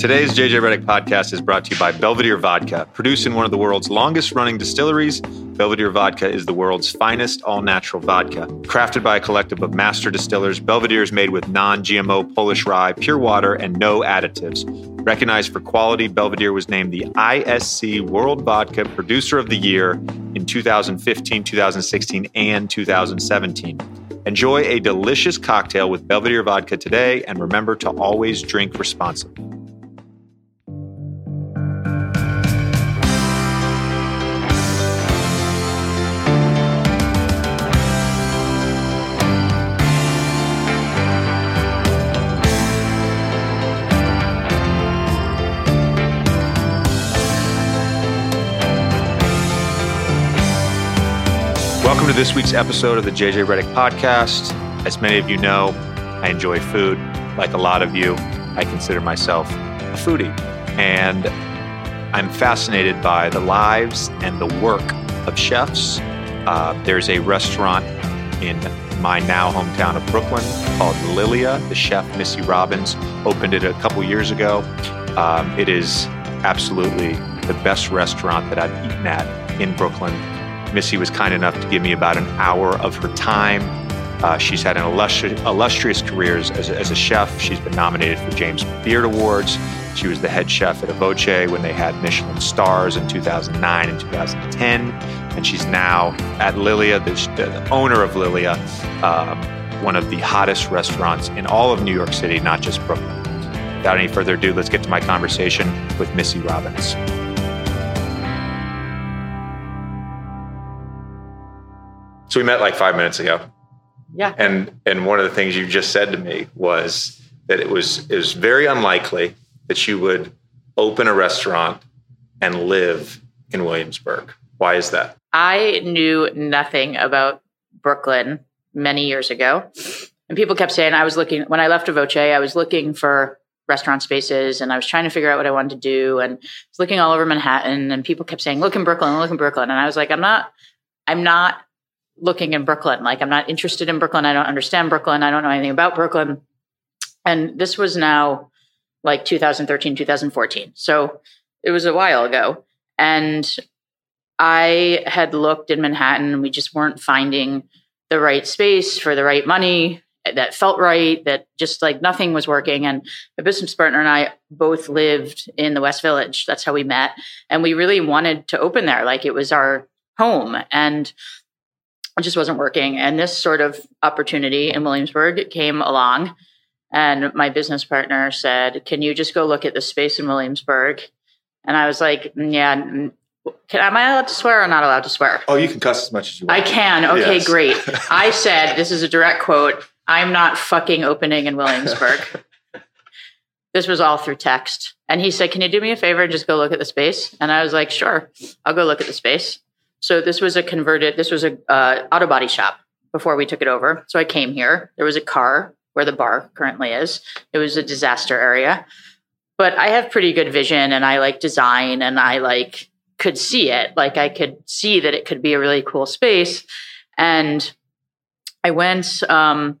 Today's JJ Redick podcast is brought to you by Belvedere Vodka. Produced in one of the world's longest running distilleries, Belvedere Vodka is the world's finest all natural vodka. Crafted by a collective of master distillers, Belvedere is made with non GMO Polish rye, pure water, and no additives. Recognized for quality, Belvedere was named the ISC World Vodka Producer of the Year in 2015, 2016, and 2017. Enjoy a delicious cocktail with Belvedere Vodka today, and remember to always drink responsibly. To this week's episode of the JJ Redick podcast. As many of you know, I enjoy food. Like a lot of you, I consider myself a foodie. And I'm fascinated by the lives and the work of chefs. Uh, there's a restaurant in my now hometown of Brooklyn called Lilia. The chef, Missy Robbins, opened it a couple years ago. Um, it is absolutely the best restaurant that I've eaten at in Brooklyn. Missy was kind enough to give me about an hour of her time. Uh, she's had an illustri- illustrious career as, as, a chef. She's been nominated for James Beard Awards. She was the head chef at A Voce when they had Michelin stars in 2009 and 2010. And she's now at Lilia, the, the owner of Lilia, um, one of the hottest restaurants in all of New York City, not just Brooklyn. Without any further ado, let's get to my conversation with Missy Robbins. So we met like five minutes ago. Yeah. And and one of the things you just said to me was that it was it was very unlikely that you would open a restaurant and live in Williamsburg. Why is that? I knew nothing about Brooklyn many years ago. And people kept saying I was looking when I left A Voce, I was looking for restaurant spaces and I was trying to figure out what I wanted to do and I was looking all over Manhattan and people kept saying, look in Brooklyn, look in Brooklyn. And I was like, I'm not, I'm not looking in Brooklyn. Like, I'm not interested in Brooklyn. I don't understand Brooklyn. I don't know anything about Brooklyn. And this was now like 2013, 2014. So it was a while ago. And I had looked in Manhattan. We just weren't finding the right space for the right money that felt right, that just like nothing was working. And my business partner and I both lived in the West Village. That's how we met. And we really wanted to open there. Like it was our home. And it just wasn't working. And this sort of opportunity in Williamsburg came along. And my business partner said, Can you just go look at the space in Williamsburg? And I was like, mm, Yeah, mm, can, am I allowed to swear or not allowed to swear? Oh, you can cuss as much as you want. I can. Okay, yes. great. I said, This is a direct quote I'm not fucking opening in Williamsburg. this was all through text. And he said, Can you do me a favor and just go look at the space? And I was like, Sure, I'll go look at the space. So this was a converted, this was a uh, auto body shop before we took it over. So I came here. There was a car where the bar currently is. It was a disaster area. But I have pretty good vision and I like design and I like could see it. Like I could see that it could be a really cool space. And I went um,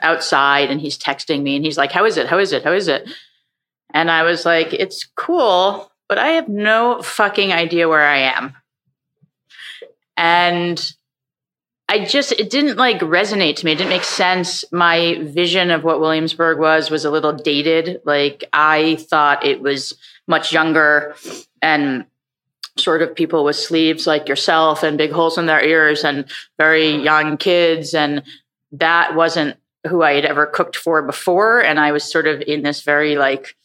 outside and he's texting me and he's like, How is it? How is it? How is it? And I was like, It's cool, but I have no fucking idea where I am. And I just it didn't like resonate to me. It didn't make sense. My vision of what Williamsburg was was a little dated. Like I thought it was much younger and sort of people with sleeves like yourself and big holes in their ears and very young kids and that wasn't who I had ever cooked for before and I was sort of in this very like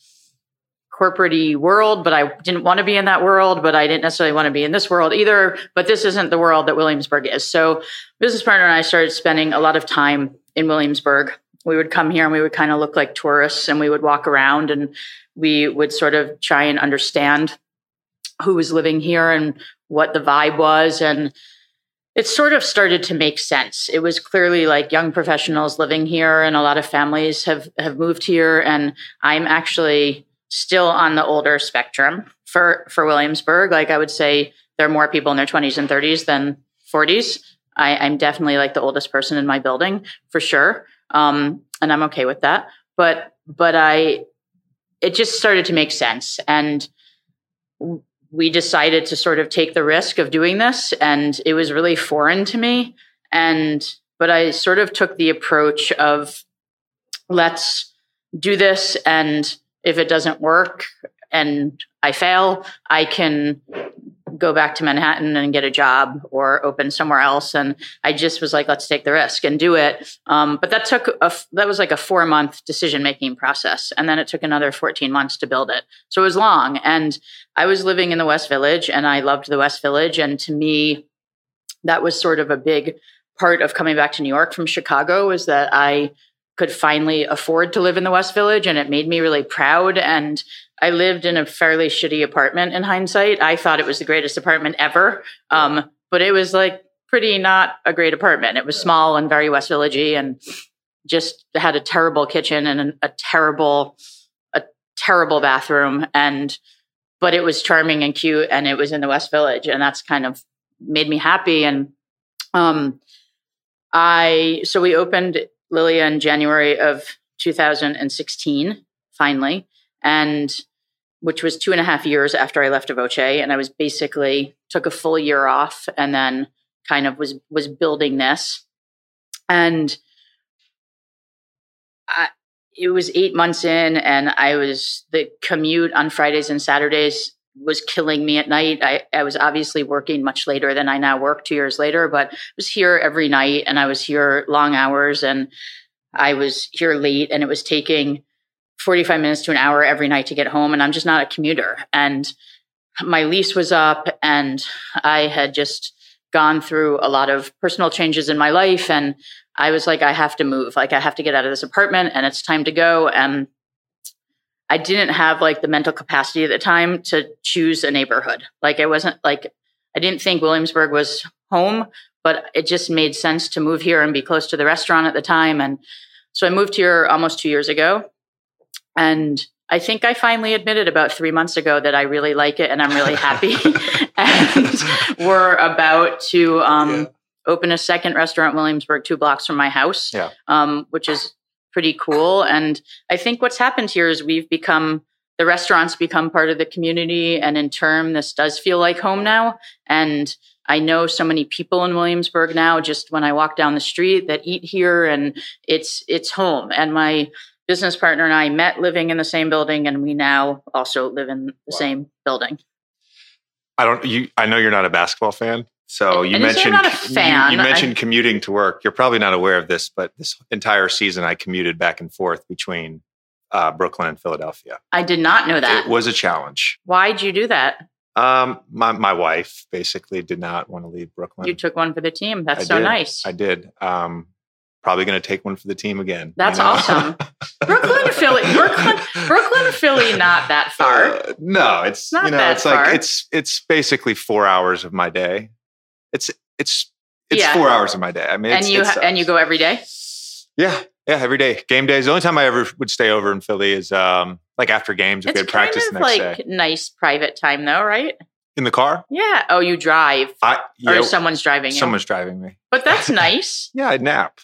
corporate world, but I didn't want to be in that world, but I didn't necessarily want to be in this world either. But this isn't the world that Williamsburg is. So business partner and I started spending a lot of time in Williamsburg. We would come here and we would kind of look like tourists and we would walk around and we would sort of try and understand who was living here and what the vibe was. And it sort of started to make sense. It was clearly like young professionals living here and a lot of families have, have moved here. And I'm actually still on the older spectrum for for Williamsburg. Like I would say, there are more people in their 20s and 30s than 40s. I, am definitely like the oldest person in my building for sure, um, and I'm okay with that. But but I it just started to make sense. And we decided to sort of take the risk of doing this. And it was really foreign to me. And, but I sort of took the approach of let's do this. And if it doesn't work and I fail, I can go back to Manhattan and get a job or open somewhere else. And I just was like, let's take the risk and do it. Um, but that took a, that was like a four month decision making process. And then it took another 14 months to build it. So it was long. And I was living in the West Village and I loved the West Village. And to me, that was sort of a big part of coming back to New York from Chicago was that I could finally afford to live in the West Village and it made me really proud. And I lived in a fairly shitty apartment in hindsight. I thought it was the greatest apartment ever. Um, but it was like pretty not a great apartment. It was small and very West Villagey and just had a terrible kitchen and a terrible, a terrible bathroom. And, but it was charming and cute and it was in the West Village. And that's kind of made me happy. And, um, I, so we opened Lilia in January of 2016, finally and which was two and a half years after I left Voce. And I was basically took a full year off and then kind of was was building this. And I, it was eight months in, and I was the commute on Fridays and Saturdays was killing me at night. I, I was obviously working much later than I now work two years later, but I was here every night and I was here long hours and I was here late and it was taking 45 minutes to an hour every night to get home and I'm just not a commuter. And my lease was up and I had just gone through a lot of personal changes in my life and I was like I have to move. Like I have to get out of this apartment and it's time to go. And I didn't have like the mental capacity at the time to choose a neighborhood like I wasn't like I didn't think Williamsburg was home but it just made sense to move here and be close to the restaurant at the time and so I moved here almost 2 years ago and I think I finally admitted about three months ago that I really like it and I'm really happy. and we're about to um, yeah. open a second restaurant, Williamsburg, two blocks from my house, yeah. um, which is pretty cool. And I think what's happened here is we've become the restaurants become part of the community, and in turn, this does feel like home now. And I know so many people in Williamsburg now. Just when I walk down the street, that eat here, and it's it's home. And my business partner and I met living in the same building, and we now also live in the wow. same building. I don't. You. I know you're not a basketball fan. So you and mentioned fan. You, you mentioned I, commuting to work. You're probably not aware of this, but this entire season I commuted back and forth between uh, Brooklyn and Philadelphia. I did not know that. It was a challenge. Why'd you do that? Um, my my wife basically did not want to leave Brooklyn. You took one for the team. That's I so did. nice. I did. Um, probably going to take one for the team again. That's you know? awesome. Brooklyn, Philly, Brooklyn, Brooklyn, Philly, not that far. Uh, no, it's not you know, it's far. like it's it's basically four hours of my day. It's it's it's yeah. four hours of my day. I mean, and you ha- and you go every day. Yeah, yeah, every day. Game days. The only time I ever would stay over in Philly is um like after games if we had practice the next like day. Nice private time though, right? In the car? Yeah. Oh, you drive. I, yeah, or someone's driving you. Someone's driving me. But that's nice. yeah, I nap.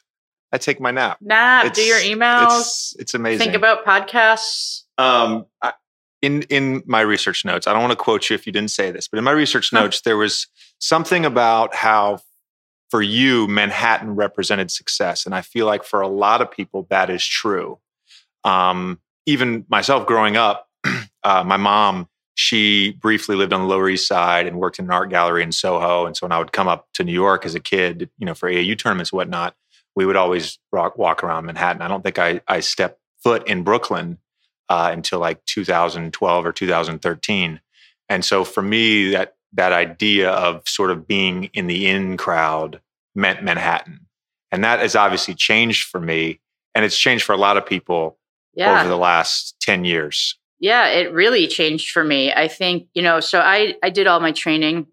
I take my nap. Nap. It's, do your emails. It's, it's, amazing. Think about podcasts. Um, I, in in my research notes, I don't want to quote you if you didn't say this, but in my research notes, there was something about how for you Manhattan represented success, and I feel like for a lot of people that is true. Um, even myself, growing up, uh, my mom she briefly lived on the Lower East Side and worked in an art gallery in Soho. And so when I would come up to New York as a kid, you know, for AAU tournaments and whatnot, we would always walk, walk around Manhattan. I don't think I, I stepped foot in Brooklyn uh, until like 2012 or 2013. And so for me, that that idea of sort of being in the in crowd meant Manhattan, and that has obviously changed for me, and it's changed for a lot of people yeah. over the last 10 years. Yeah, it really changed for me. I think you know. So I I did all my training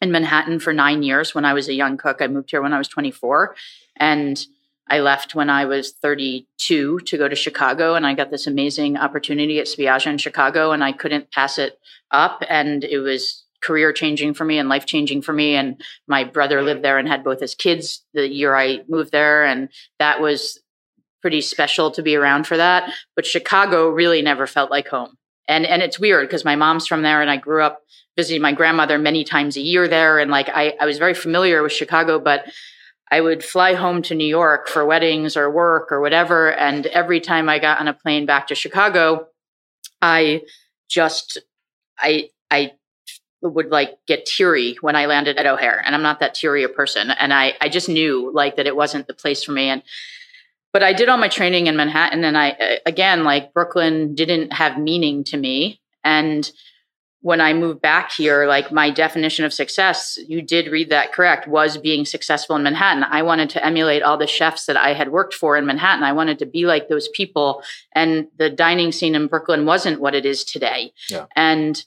in Manhattan for nine years when I was a young cook. I moved here when I was 24. And I left when I was 32 to go to Chicago, and I got this amazing opportunity at Spiaggia in Chicago, and I couldn't pass it up. And it was career changing for me and life changing for me. And my brother lived there and had both his kids the year I moved there, and that was pretty special to be around for that. But Chicago really never felt like home. And and it's weird because my mom's from there and I grew up visiting my grandmother many times a year there. And like I, I was very familiar with Chicago, but I would fly home to New York for weddings or work or whatever. And every time I got on a plane back to Chicago, I just I I would like get teary when I landed at O'Hare. And I'm not that teary a person. And I I just knew like that it wasn't the place for me. And but I did all my training in Manhattan, and I again like Brooklyn didn't have meaning to me. And when I moved back here, like my definition of success, you did read that correct, was being successful in Manhattan. I wanted to emulate all the chefs that I had worked for in Manhattan. I wanted to be like those people. And the dining scene in Brooklyn wasn't what it is today. Yeah. And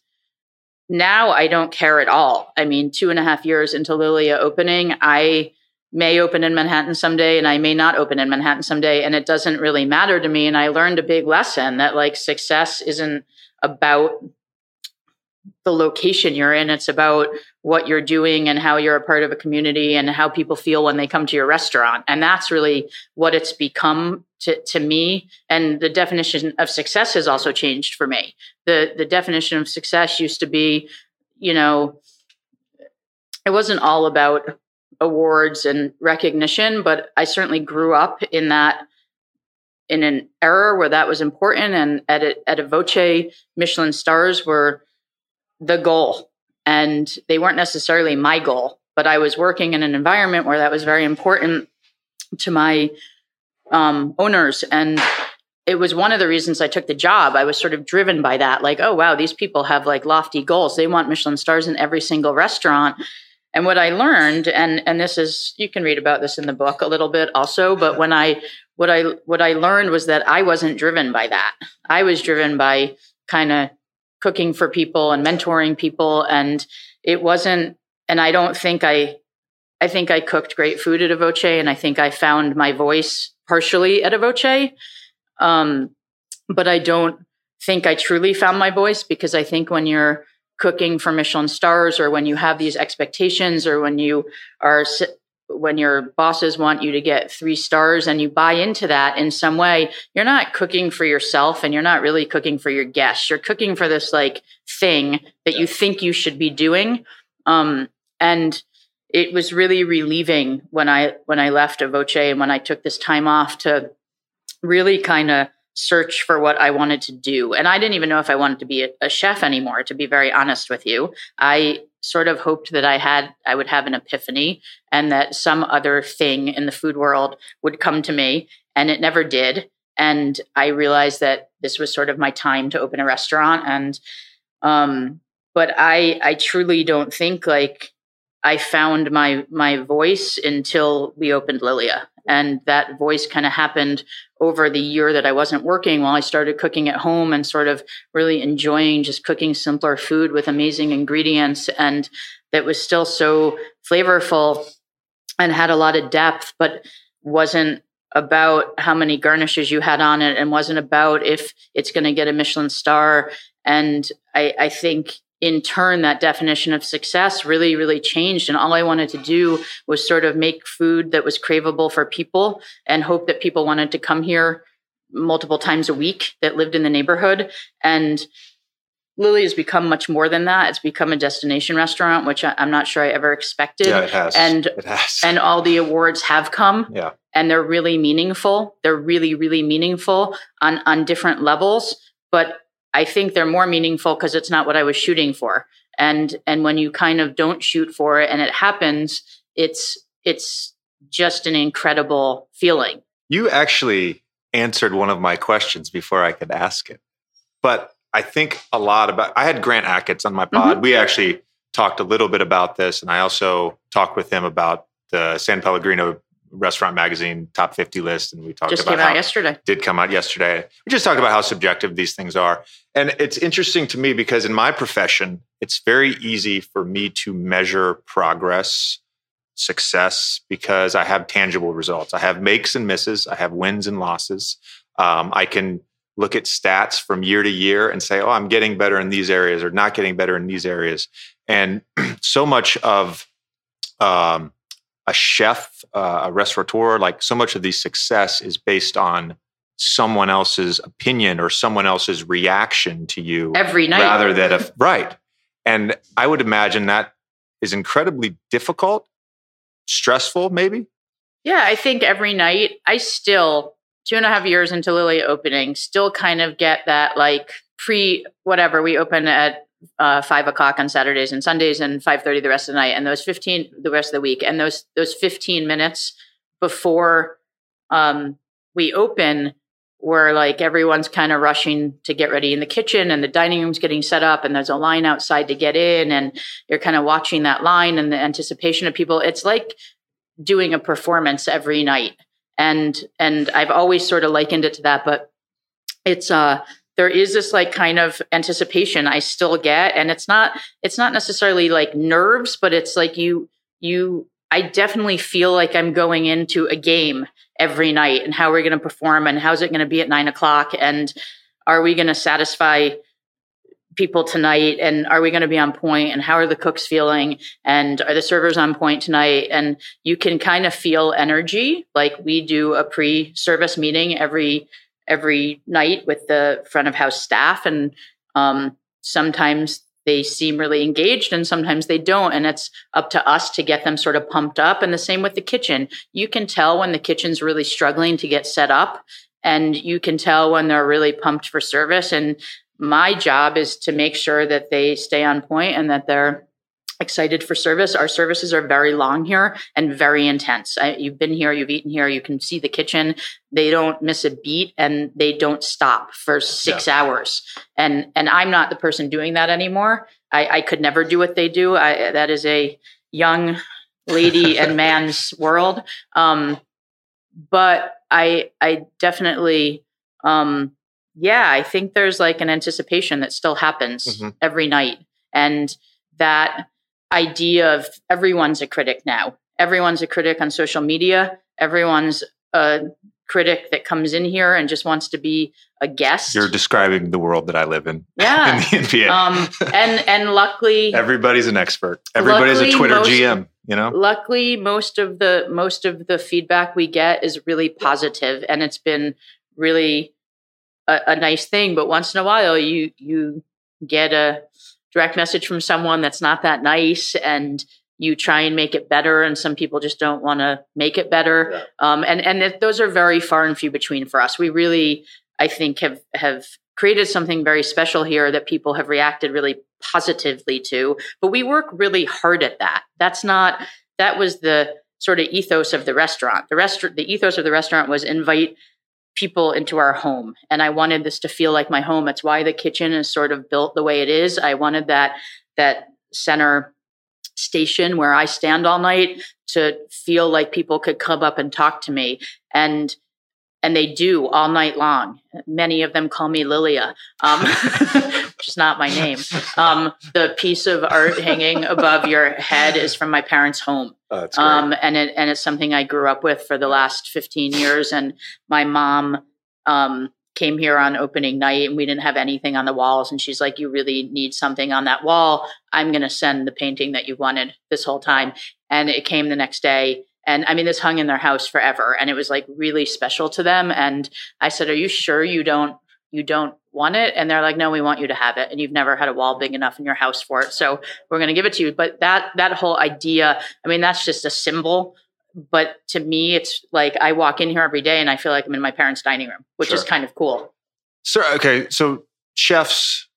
now I don't care at all. I mean, two and a half years into Lilia opening, I may open in Manhattan someday and I may not open in Manhattan someday. And it doesn't really matter to me. And I learned a big lesson that like success isn't about the location you're in. It's about what you're doing and how you're a part of a community and how people feel when they come to your restaurant. And that's really what it's become to, to me. And the definition of success has also changed for me. The the definition of success used to be, you know, it wasn't all about awards and recognition, but I certainly grew up in that in an era where that was important. And at a, at a Voce, Michelin stars were the goal, and they weren't necessarily my goal. But I was working in an environment where that was very important to my um, owners, and it was one of the reasons I took the job. I was sort of driven by that, like, oh wow, these people have like lofty goals. They want Michelin stars in every single restaurant and what I learned, and and this is you can read about this in the book a little bit also, but when I what I what I learned was that I wasn't driven by that. I was driven by kind of cooking for people and mentoring people, and it wasn't. And I don't think I, I think I cooked great food at Voce, and I think I found my voice partially at Voce. Um, but I don't think I truly found my voice because I think when you're cooking for Michelin stars or when you have these expectations or when you are when your bosses want you to get 3 stars and you buy into that in some way you're not cooking for yourself and you're not really cooking for your guests. You're cooking for this like thing that you think you should be doing. Um, and it was really relieving when I when I left Voce and when I took this time off to really kind of search for what I wanted to do. And I didn't even know if I wanted to be a, a, chef anymore, to be very honest with you. I sort of hoped that I had I would have an epiphany and that some other thing in the food world would come to me. And it never did. And I realized that this was sort of my time to open a restaurant. And um, but I I truly don't think like I found my my voice until we opened Lilia. And that voice kind of happened over the year that I wasn't working while I started cooking at home and sort of really enjoying just cooking simpler food with amazing ingredients and that was still so flavorful and had a lot of depth, but wasn't about how many garnishes you had on it and wasn't about if it's going to get a Michelin star. And I, I think in turn, that definition of success really, really changed. And all I wanted to do was sort of make food that was craveable for people and hope that people wanted to come here multiple times a week that lived in the neighborhood. And Lilia has become much more than that. It's become a destination restaurant, which I'm not sure I ever expected. Yeah, it has. And it has. and all the awards have come. Yeah. And they're really meaningful. They're really, really meaningful on on different levels. But I think they're more meaningful because it's not what I was shooting for. And and when you kind of don't shoot for it and it happens, it's it's just an incredible feeling. You actually answered one of my questions before I could ask it. But I think a lot about I had Grant Achatz on my pod. Mm-hmm. We actually talked a little bit about this and I also talked with him about the San Pellegrino restaurant magazine top 50 list and we talked just about came out yesterday. Did come out yesterday. We just talked about how subjective these things are. And it's interesting to me because in my profession it's very easy for me to measure progress success because i have tangible results. I have makes and misses. I have wins and losses. Um, i can look at stats from year to year and say oh i'm getting better in these areas or not getting better in these areas. And so much of um, a chef, uh, a restaurateur, like so much of the success is based on someone else's opinion or someone else's reaction to you every night rather than a right. And I would imagine that is incredibly difficult, stressful, maybe. Yeah, I think every night I still two and a half years into Lilia opening, still kind of get that like pre whatever we open at uh, five o'clock on Saturdays and Sundays and five thirty the rest of the night, and those fifteen the rest of the week, and those those fifteen minutes before um, we open, where like everyone's kind of rushing to get ready in the kitchen, and the dining room's getting set up, and there's a line outside to get in, and you're kind of watching that line and the anticipation of people. It's like doing a performance every night, and and I've always sort of likened it to that, but it's uh there is this like kind of anticipation I still get and it's not it's not necessarily like nerves but it's like you you I definitely feel like I'm going into a game every night and how we're going to perform and how's it going to be at nine o'clock and are we going to satisfy people tonight and are we going to be on point and how are the cooks feeling and are the servers on point tonight and you can kind of feel energy like we do a pre-service meeting every every night with the front of house staff and um, sometimes they seem really engaged and sometimes they don't and it's up to us to get them sort of pumped up and the same with the kitchen. You can tell when the kitchen's really struggling to get set up and you can tell when they're really pumped for service and my job is to make sure that they stay on point and that they're excited for service. Our services are very long here and very intense. I, you've been here, you've eaten here, you can see the kitchen. They don't miss a beat and they don't stop for six yeah. hours. And and I'm not the person doing that anymore. I, I could never do what they do. I, that is a young lady and man's world. Um, but I I definitely um, yeah, I think there's like an anticipation that still happens mm-hmm. every night. And that idea of everyone's a critic now. Everyone's a critic on social media. Everyone's a critic that comes in here and just wants to be a guest. You're describing the world that I live in. Yeah. in the NBA. Um, and and luckily everybody's an expert. Everybody's a Twitter most, GM, you know? Luckily most of the most of the feedback we get is really positive and it's been really a, a nice thing. But once in a while you you get a direct message from someone that's not that nice and you try and make it better and some people just don't want to make it better. Yeah. um, and and th- those are very far and few between for us. We really i think have have created something very special here that people have reacted really positively to but we work really hard at that. That's not that was the sort of ethos of the restaurant. The restaurant the ethos of the restaurant was invite people into our home. And I wanted this to feel like my home. That's why the kitchen is sort of built the way it is. I wanted that that center station where I stand all night to feel like people could come up and talk to me. And and they do all night long. Many of them call me Lilia, um, which is not my name. Um, the piece of art hanging above your head is from my parents' home, oh, um, and it and it's something I grew up with for the last fifteen years. And my mom um, came here on opening night, and we didn't have anything on the walls. And she's like, "You really need something on that wall. I'm going to send the painting that you wanted this whole time." And it came the next day and I mean, this hung in their house forever and it was like really special to them. And I said, Are you sure you don't you don't want it? And they're like, No, we want you to have it. And you've never had a wall big enough in your house for it. So we're gonna give it to you. But that that whole idea, I mean, that's just a symbol. But to me, it's like I walk in here every day and I feel like I'm in my parents' dining room, which sure. is kind of cool. So okay, so chefs,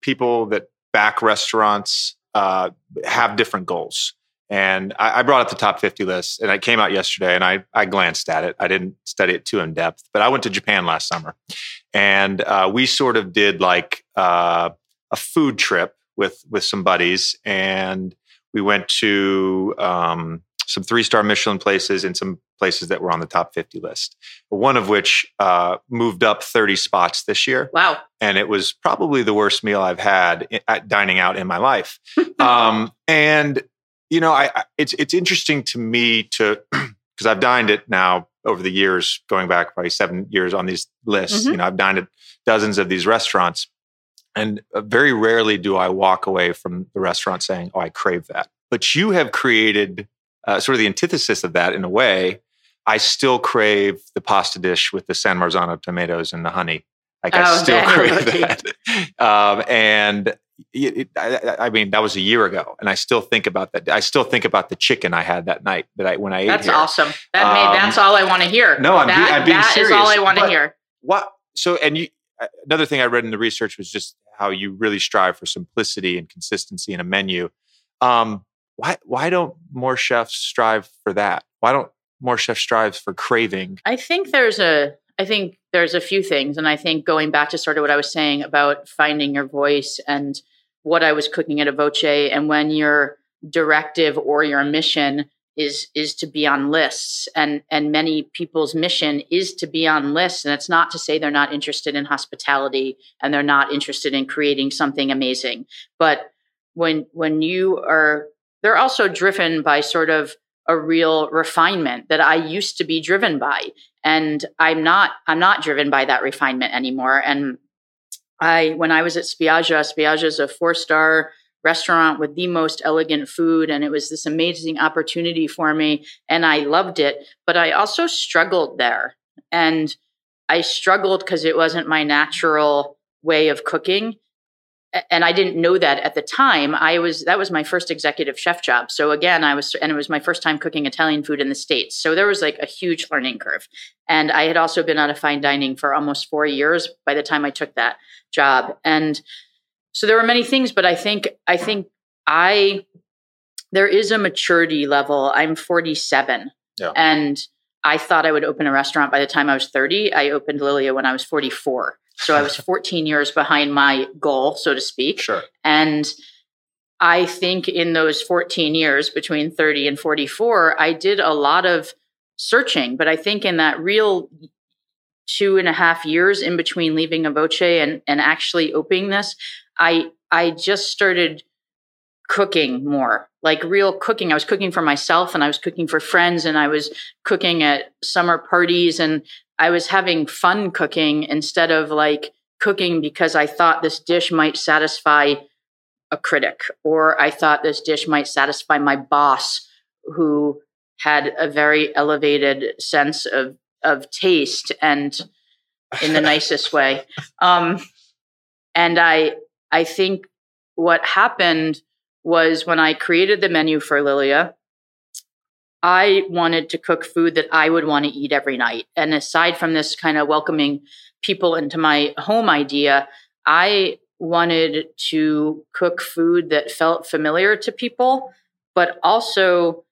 people that back restaurants uh, have different goals. And I, I, brought up the top 50 list and it came out yesterday and I, I glanced at it. I didn't study it too in depth, but I went to Japan last summer and uh, we sort of did like uh, a food trip with, with some buddies. And we went to um, some three star Michelin places and some places that were on the top 50 list, one of which uh, moved up 30 spots this year. Wow. And it was probably the worst meal I've had at dining out in my life. um, and you know, I, I it's it's interesting to me to because I've dined it now over the years, going back probably seven years on these lists. Mm-hmm. You know, I've dined at dozens of these restaurants, and uh, very rarely do I walk away from the restaurant saying, "Oh, I crave that." But you have created uh, sort of the antithesis of that in a way. I still crave the pasta dish with the San Marzano tomatoes and the honey. Like I Oh, still that- crave that. Um, and it, it- I, I mean, that was a year ago, and I still think about that. I still think about the chicken I had that night that I when I ate That's awesome. That Um, made, that's all I want to hear. no, I'm be- that, I'm being that is all I want to hear. What? So, and you, uh, another thing I read in the research was just how you really strive for simplicity and consistency in a menu. Um, why, why don't more chefs strive for that? Why don't more chefs strive for craving? I think there's a I think there's a few things and I think going back to sort of what I was saying about finding your voice and what I was cooking at a voce and when your directive or your mission is is to be on lists and and many people's mission is to be on lists and it's not to say they're not interested in hospitality and they're not interested in creating something amazing. But when when you are they're also driven by sort of a real refinement that I used to be driven by and I'm not I'm not driven by that refinement anymore. And I when I was at Spiaggia Spiaggia is a four-star restaurant with the most elegant food and it was this amazing opportunity for me and I loved it. But I also struggled there. And I struggled because it wasn't my natural way of cooking and I didn't know that at the time. I was that was my first executive chef job. So again I was and it was my first time cooking Italian food in the states. So there was like a huge learning curve. And I had also been out of fine dining for almost 4 years by the time I took that job. And so there were many things but i think i think i there is a maturity level. I'm 47 Yeah. and i thought i would open a restaurant by the time i was 30 i opened lilia when i was 44 so i was 14 years behind my goal so to speak Sure. and I think in those 14 years between 30 and 44, I did a lot of searching. But I think in that real two and a half years in between leaving a and, and actually opening this, I I just started cooking more like real cooking. I was cooking for myself and i was cooking for friends and i was cooking at summer parties and i was having fun cooking instead of like cooking because i thought this dish might satisfy a critic or i thought this dish might satisfy my boss who had a very elevated sense of of taste and in the nicest way. Um and i i think what happened was when i created the menu for lilia i wanted to cook food that i would want to eat every night. And aside from this kind of welcoming people into my home idea i wanted to cook food that felt familiar to people but also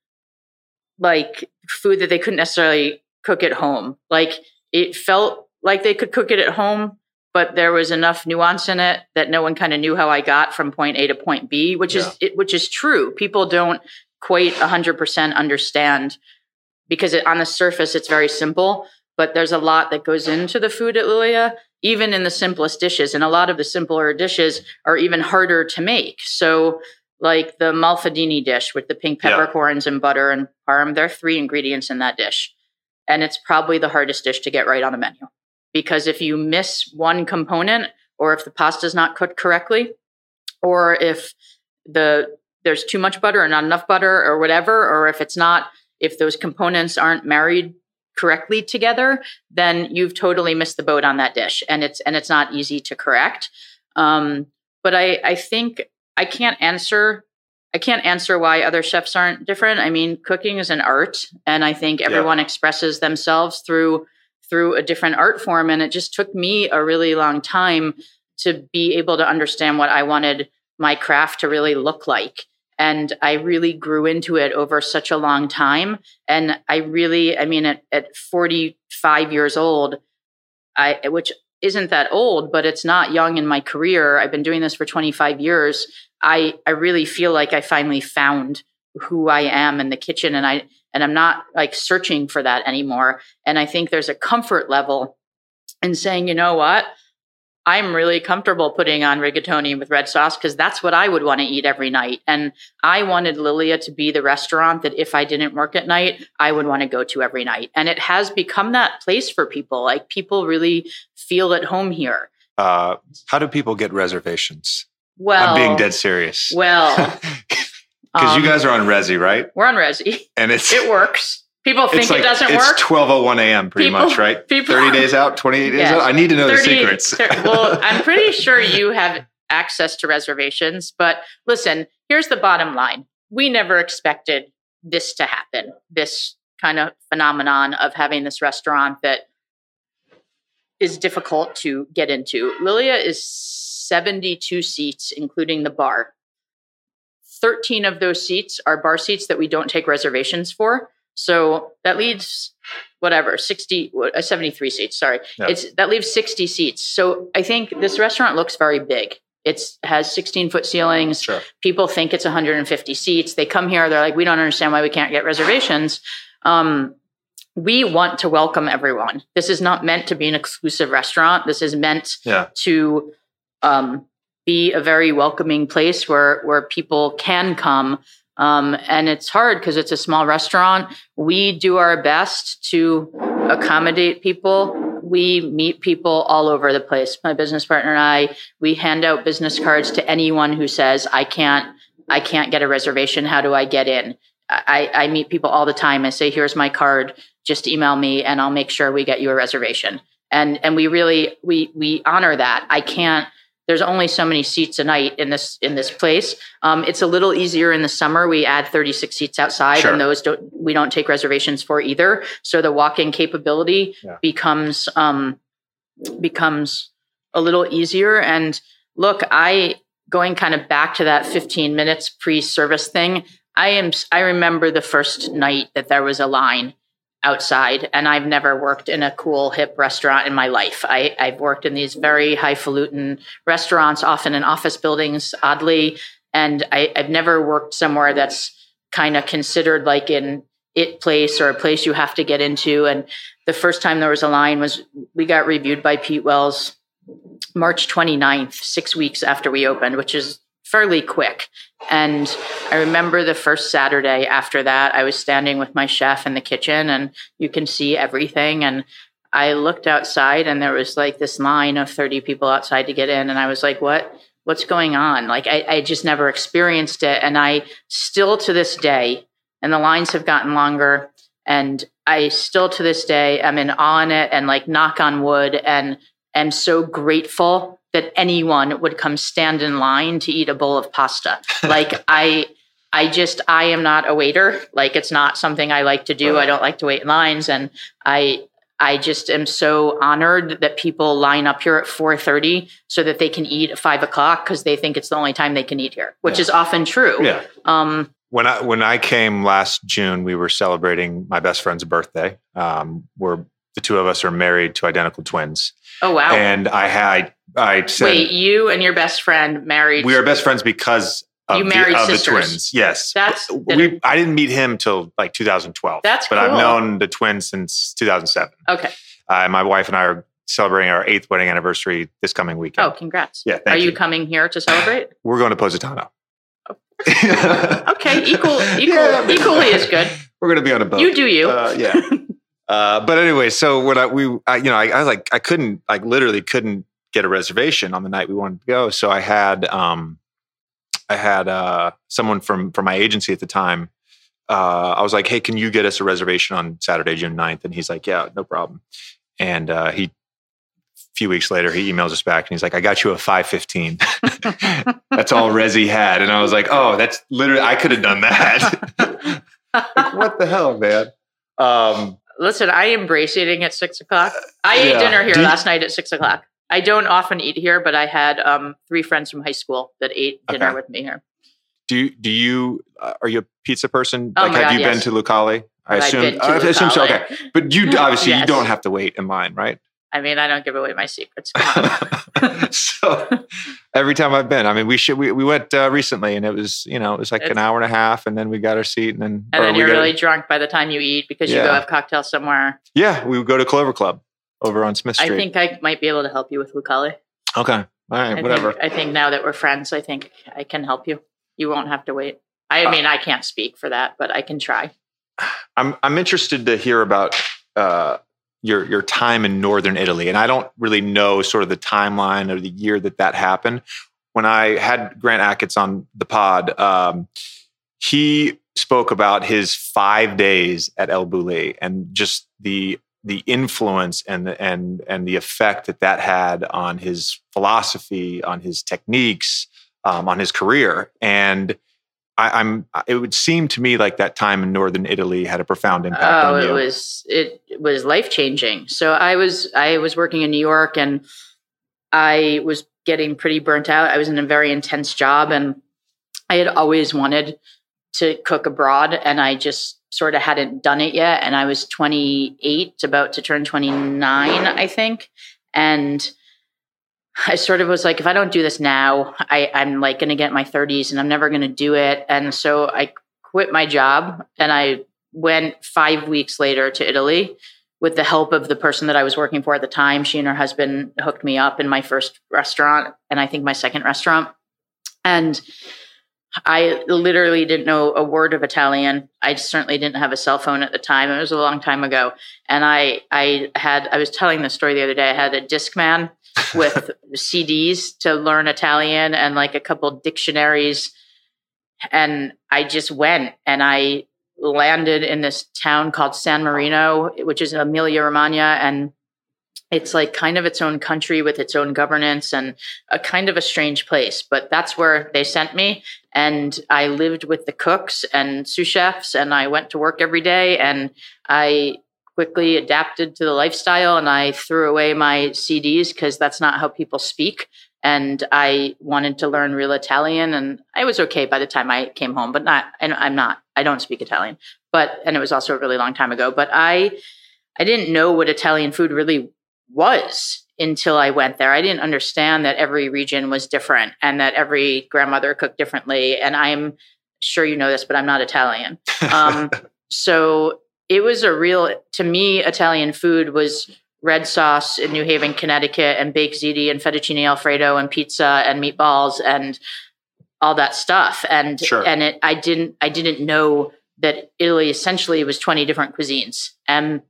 like food that they couldn't necessarily cook at home. Like it felt like they could cook it at home but there was enough nuance in it that no one kind of knew how I got from point A to point B, which Yeah. is it, which is true. People don't quite 100% understand because it, on the surface it's very simple, but there's a lot that goes into the food at Lilia, even in the simplest dishes, and a lot of the simpler dishes are even harder to make. So like the mafaldini dish with the pink Yeah. peppercorns and butter and parm, there are three ingredients in that dish. And it's probably the hardest dish to get right on a menu because if you miss one component or if the pasta is not cooked correctly or if the there's too much butter or not enough butter or whatever or if it's not if those components aren't married correctly together then you've totally missed the boat on that dish and it's and it's not easy to correct. Um, but i i think i can't answer i can't answer why other chefs aren't different. I mean cooking is an art and i think everyone expresses themselves through through a different art form and it just took me a really long time to be able to understand what i wanted my craft to really look like. And i really grew into it over such a long time. And i really i mean at, at 45 years old i which isn't that old but it's not young in my career. I've been doing this for 25 years. I i really feel like i finally found who i am in the kitchen and i and i'm not like searching for that anymore. And i think there's a comfort level in saying you know what? I'm really comfortable putting on rigatoni with red sauce because that's what i would want to eat every night. And i wanted lilia to be the restaurant that if i didn't work at night i would want to go to every night. And it has become that place for people like people really feel at home here. Uh, how do people get reservations? well I'm being dead serious. well Because Um, you guys are on Resy, right? We're on Resy. And it's It works. People think like it doesn't work. it's work. 12:01 a.m. pretty People- much, right? people- 30 days out, 28 days Yes. out. I need to know the secrets. well, I'm pretty sure you have access to reservations, but listen, here's the bottom line. We never expected this to happen. This kind of phenomenon of having this restaurant that is difficult to get into. Lilia is 72 seats, including the bar. 13 of those seats are bar seats that we don't take reservations for. So that leaves whatever 60 uh, 73 seats sorry Yeah. it's that leaves 60 seats so i think this restaurant looks very big it's has 16 foot ceilings Sure. people think it's 150 seats they come here they're like we don't understand why we can't get reservations um, we want to welcome everyone this is not meant to be an exclusive restaurant this is meant Yeah. to um, be a very welcoming place where where people can come. Um, and it's hard because it's a small restaurant. We do our best to accommodate people. We meet people all over the place. My business partner and i we hand out business cards to anyone who says i can't i can't get a reservation. How do i get in? I i meet people all the time. I say here's my card. Just email me and i'll make sure we get you a reservation. And and we really we we honor that. I can't there's only so many seats a night in this in this place. Um, it's a little easier in the summer. We add 36 seats outside Sure. and those don't we don't take reservations for either. So the walk-in capability Yeah. becomes um, becomes a little easier. And look i going kind of back to that 15 minutes pre-service thing i am i remember the first night that there was a line outside and i've never worked in a cool hip restaurant in my life. I, i've worked in these very highfalutin restaurants often in office buildings oddly and I, i've never worked somewhere that's kind of considered like an it place or a place you have to get into and the first time there was a line was we got reviewed by pete wells march 29th six weeks after we opened which is fairly quick and I remember the first Saturday after that, I was standing with my chef in the kitchen and you can see everything. And I looked outside and there was like this line of 30 people outside to get in. And I was like, what? What's going on? Like, I, I just never experienced it. And I still to this day, and the lines have gotten longer. And I still to this day am in awe on it and like knock on wood and am so grateful that anyone would come stand in line to eat a bowl of pasta. Like I I just I am not a waiter. Like it's not something I like to do. I don't like to wait in lines and I I just am so honored that people line up here at 4:30 so that they can eat at five o'clock because they think it's the only time they can eat here, which Yeah. is often true. Yeah. Um, When I when I came last June, we were celebrating my best friend's birthday. Um, we're the two of us are married to identical twins, oh wow. and I had I said Wait, you and your best friend married. we are best friends because of, You the, married of the twins. Yes, That's we. I didn't meet him till like 2012. That's but I've known the twins since 2007. okay. Uh, my wife and I are celebrating our eighth wedding anniversary this coming weekend. Oh, congrats. Yeah, Are you you. coming here to celebrate? We're going to Positano. Okay, equal, equal, Yeah, equally is good. We're going to be on a boat. You do you. Uh, yeah. uh, but anyway, so when I we I, you know I, I was like I couldn't like literally couldn't get a reservation on the night we wanted to go, so I had um I had uh someone from from my agency at the time. Uh, I was like, hey, can you get us a reservation on Saturday, June 9th? And he's like, yeah, no problem. And uh, he, a few weeks later, he emails us back and he's like, I got you a 515. that's all Resy had. And I was like, oh, that's literally, I could have done that. like, what the hell, man? Um, Listen, I embrace eating at six o'clock. I ate dinner here Do you- last night at six o'clock. I don't often eat here, but I had um, three friends from high school that ate dinner Okay. with me here. do you, do you, uh, are you a pizza person? Oh like, have God, you yes. been to Lucali? I assume, been to I assume so. Okay. But you obviously, you don't have to wait in line, right? I mean, I don't give away my secrets. So every time I've been, I mean, we should we, we went uh, recently, and it was you know it was like an hour and a half, and then we got our seat, and then and then you're really drunk by the time you eat because you go have cocktails somewhere. yeah, we would go to Clover Club over on Smith Street. I think I might be able to help you with Lucali. okay, all right, I whatever. Think, I think now that we're friends, I think I can help you. You won't have to wait. I Uh, mean, I can't speak for that, but I can try. I'm I'm interested to hear about uh, your your time in northern Italy, and I don't really know sort of the timeline or the year that that happened. When I had Grant Achatz on the pod, um, he spoke about his five days at El Bulli and just the the influence and the, and and the effect that that had on his philosophy, on his techniques, um, on his career. And I, am It would seem to me like that time in northern Italy had a profound impact oh, on you. it was it was life changing. So I was I was working in New York and I was getting pretty burnt out. I was in a very intense job and I had always wanted to cook abroad and I just sort of hadn't done it yet. And I was 28, about to turn 29, I think. And I sort of was like, if I don't do this now, I, I'm like going to get my 30s and I'm never going to do it. And so I quit my job and I went five weeks later to Italy with the help of the person that I was working for at the time. She and her husband hooked me up in my first restaurant and I think my second restaurant. And I literally didn't know a word of Italian. I certainly didn't have a cell phone at the time. It was a long time ago. And I I had I was telling the story the other day. I had a Discman with CDs to learn Italian and like a couple dictionaries. And I just went and I landed in this town called San Marino, which is in Emilia Romagna and it's like kind of its own country with its own governance and a kind of a strange place but that's where they sent me and i lived with the cooks and sous chefs and i went to work every day and i quickly adapted to the lifestyle and i threw away my cds because that's not how people speak and i wanted to learn real italian and i was okay by the time i came home but not and i'm not i don't speak italian but and it was also a really long time ago but i i didn't know what italian food really was until I went there. I didn't understand that every region was different and that every grandmother cooked differently. And I'm sure you know this, but I'm not Italian. Um, so it was a real, to me, Italian food was red sauce in New Haven, Connecticut, and baked ziti and fettuccine alfredo and pizza and meatballs and all that stuff. And sure. and it, I didn't I didn't know that Italy essentially was 20 different cuisines. And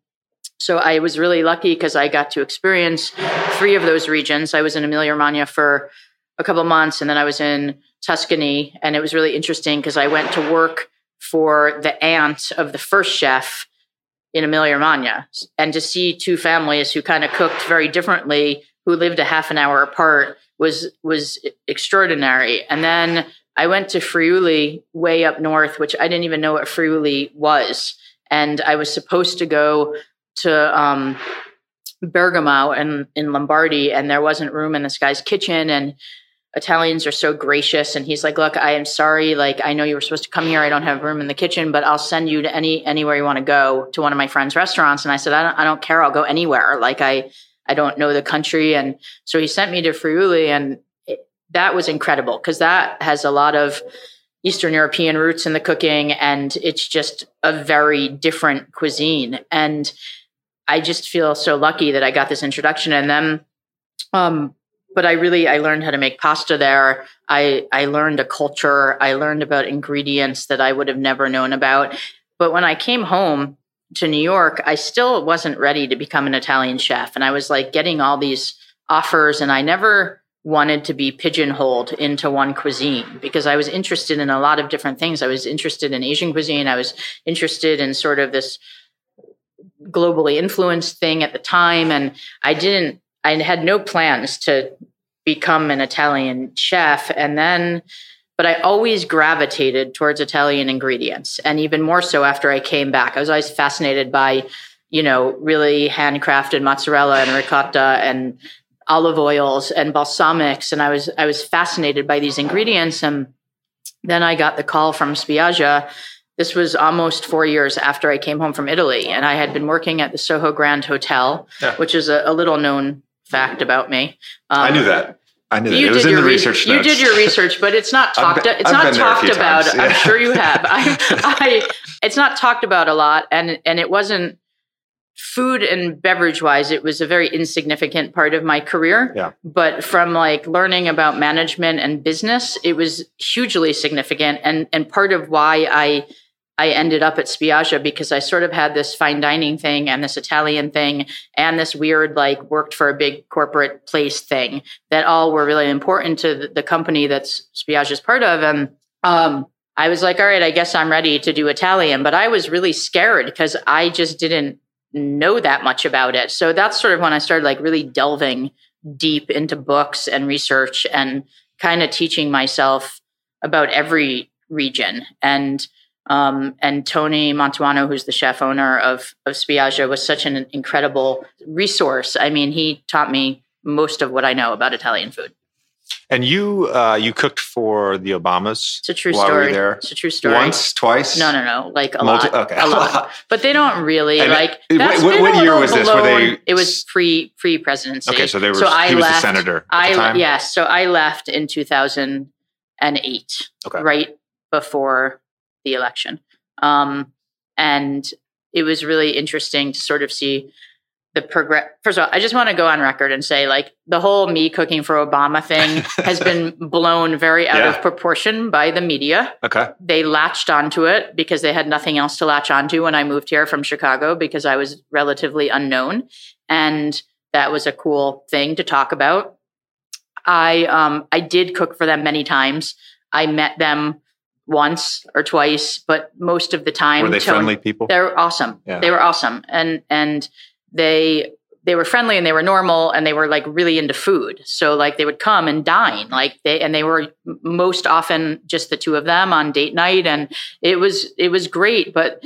so I was really lucky because I got to experience three of those regions. I was in Emilia Romagna for a couple months, and then I was in Tuscany, and it was really interesting because I went to work for the aunt of the first chef in Emilia Romagna, and to see two families who kind of cooked very differently, who lived a half an hour apart, was was extraordinary. And then I went to Friuli, way up north, which I didn't even know what Friuli was, and I was supposed to go to um, Bergamo and in Lombardy, and there wasn't room in this guy's kitchen. And Italians are so gracious, and he's like, "Look, I am sorry. Like, I know you were supposed to come here. I don't have room in the kitchen, but I'll send you to any anywhere you want to go to one of my friends' restaurants." And I said, "I don't, I don't care. I'll go anywhere. Like, I, I don't know the country." And so he sent me to Friuli, and it, that was incredible because that has a lot of Eastern European roots in the cooking, and it's just a very different cuisine. And I just feel so lucky that I got this introduction and then um but I really I learned how to make pasta there. I I learned a culture, I learned about ingredients that I would have never known about. But when I came home to New York, I still wasn't ready to become an Italian chef and I was like getting all these offers and I never wanted to be pigeonholed into one cuisine because I was interested in a lot of different things. I was interested in Asian cuisine. I was interested in sort of this globally influenced thing at the time and i didn't i had no plans to become an italian chef and then but i always gravitated towards italian ingredients and even more so after i came back i was always fascinated by you know really handcrafted mozzarella and ricotta and olive oils and balsamics and i was i was fascinated by these ingredients and then i got the call from spiaggia this was almost four years after I came home from Italy, and I had been working at the Soho Grand Hotel, yeah. which is a, a, little known fact about me. Um, I knew that. I knew that. it was in the re- research notes. You did your research, but it's not talked. Been, it's I've not talked about. Yeah. I'm sure you have. I, I, it's not talked about a lot, and and it wasn't food and beverage wise it was a very insignificant part of my career yeah. but from like learning about management and business it was hugely significant and and part of why i I ended up at Spiaggia because I sort of had this fine dining thing and this Italian thing and this weird, like, worked for a big corporate place thing that all were really important to the, company that's Spiaggia's part of. And um, I was like, all right, I guess I'm ready to do Italian. But I was really scared because I just didn't know that much about it. So that's sort of when I started like really delving deep into books and research and kind of teaching myself about every region. And um, and Tony Mantuano, who's the chef owner of of Spiaggia, was such an incredible resource. I mean, he taught me most of what I know about Italian food. And you uh, you cooked for the Obamas. It's a true story. there? It's a true story. Once, twice? No, no, no. Like a Multi- lot. okay. A lot. But they don't really And like. it- what- what year was this? Were they- It was pre pre presidency. Okay, so they were. So I was left. the senator. At I yes. So I left in two thousand and eight. Okay. Right before the election, um, and it was really interesting to sort of see the progress. First of all, I just want to go on record and say, like, the whole me cooking for Obama thing has been blown very out Yeah. of proportion by the media. Okay. They latched onto it because they had nothing else to latch onto when I moved here from Chicago because I was relatively unknown. And that was a cool thing to talk about. I um I did cook for them many times. I met them once or twice, but most of the time Were they Tony- friendly people? they're awesome. Yeah. They were awesome, and and they they were friendly and they were normal and they were like really into food. So like they would come and dine, like they and they were most often just the two of them on date night, and it was it was great. But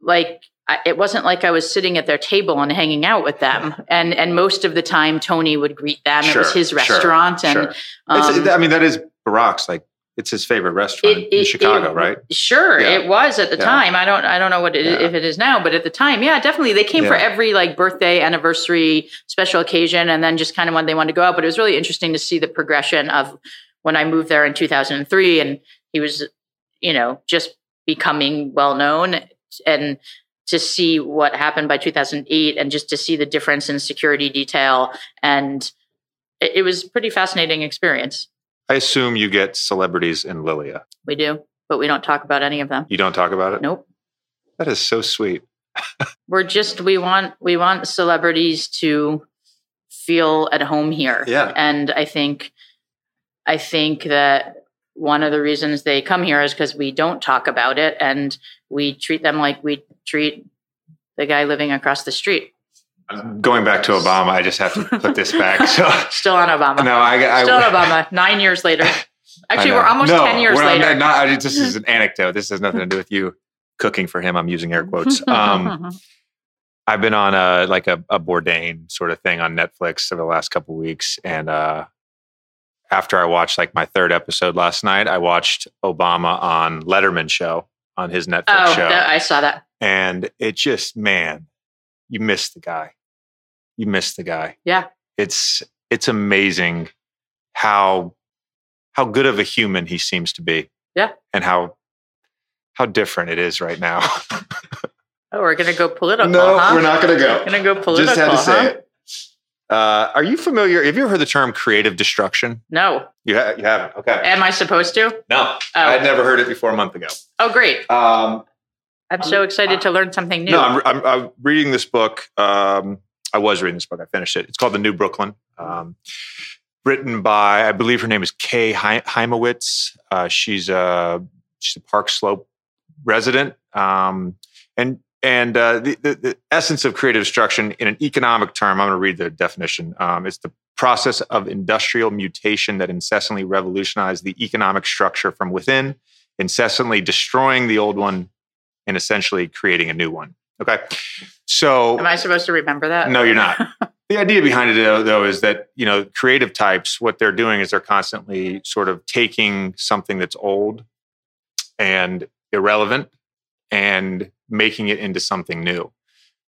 like I, it wasn't like I was sitting at their table and hanging out with them. And and most of the time Tony would greet them. it was Sure, his sure, restaurant, and Sure. um, I mean, that is Barack's. Like, it's his favorite restaurant It- in it- Chicago, it- right? Sure, Yeah. it was at the Yeah. time. I don't I don't know what it, Yeah. if it is now, but at the time, yeah, definitely they came for every like birthday, anniversary, special occasion, and then just kind of when they wanted to go out. But it was really interesting to see the progression of when I moved there in 2003, and he was, you know, just becoming well known, and to see what happened by 2008, and just to see the difference in security detail, and it, it was a pretty fascinating experience. I assume you get celebrities in Lilia. We do, but we don't talk about any of them. You don't talk about it? Nope. That is so sweet. we're just we want we want celebrities to feel at home here Yeah. and i think i think that one of the reasons they come here is because we don't talk about it and we treat them like we treat the guy living across the street Going back to Obama, I just have to put this back. So, still on obama no, I, I still on obama nine years later actually we're almost No, 10 years not- later Not, I- this is an anecdote. This has nothing to do with you cooking for him. I'm using air quotes. Um, I've been on a like a, a Bourdain sort of thing on Netflix over the last couple weeks, and uh, after I watched like my third episode last night, I watched Obama on Letterman show on his Netflix oh show, i saw that and it just man, you miss the guy. You miss the guy. Yeah. it's it's amazing how how good of a human he seems to be. Yeah. and how how different it is right now. oh we're gonna go political no, huh? we're not going to go. We're gonna go political Just had to say it. Uh, are you familiar? Have you ever heard the term creative destruction? no You, ha- you haven't. Okay. am i supposed to No, Oh. I'd never heard it before a month ago. oh great Um, I'm so excited to learn something new. no, I'm, I'm, I'm reading this book. Um, I was reading this book. I finished it. It's called The New Brooklyn. Um, written by, I believe her name is Kay Hymowitz. Uh, she's a she's a Park Slope resident, um, and and uh, the, the the essence of creative destruction in an economic term. I'm going to read the definition. Um, it's the process of industrial mutation that incessantly revolutionized the economic structure from within, incessantly destroying the old one and essentially creating a new one. Okay. So Am I supposed to remember that? no, you're not. the idea behind it though, though is that, you know, creative types, what they're doing is they're constantly sort of taking something that's old and irrelevant and making it into something new.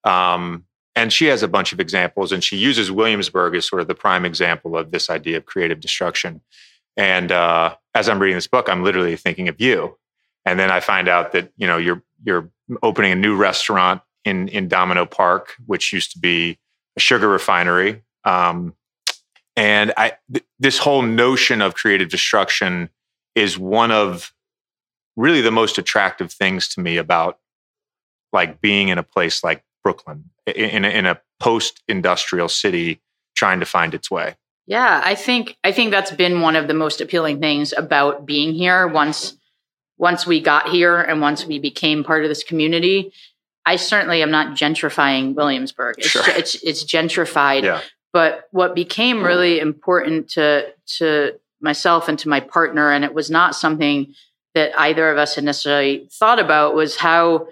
Um, and she has a bunch of examples, and she uses Williamsburg as sort of the prime example of this idea of creative destruction. And uh, as I'm reading this book, I'm literally thinking of you. And then I find out that you know you're you're opening a new restaurant in in Domino Park, which used to be a sugar refinery. Um, and I th- this whole notion of creative destruction is one of really the most attractive things to me about like being in a place like Brooklyn i- in a, in a post-industrial city trying to find its way. Yeah, I think I think that's been one of the most appealing things about being here once once we got here and once we became part of this community, I certainly am not gentrifying Williamsburg. It's Sure. it's, it's gentrified. Yeah. But what became really important to to myself and to my partner, and it was not something that either of us had necessarily thought about, was how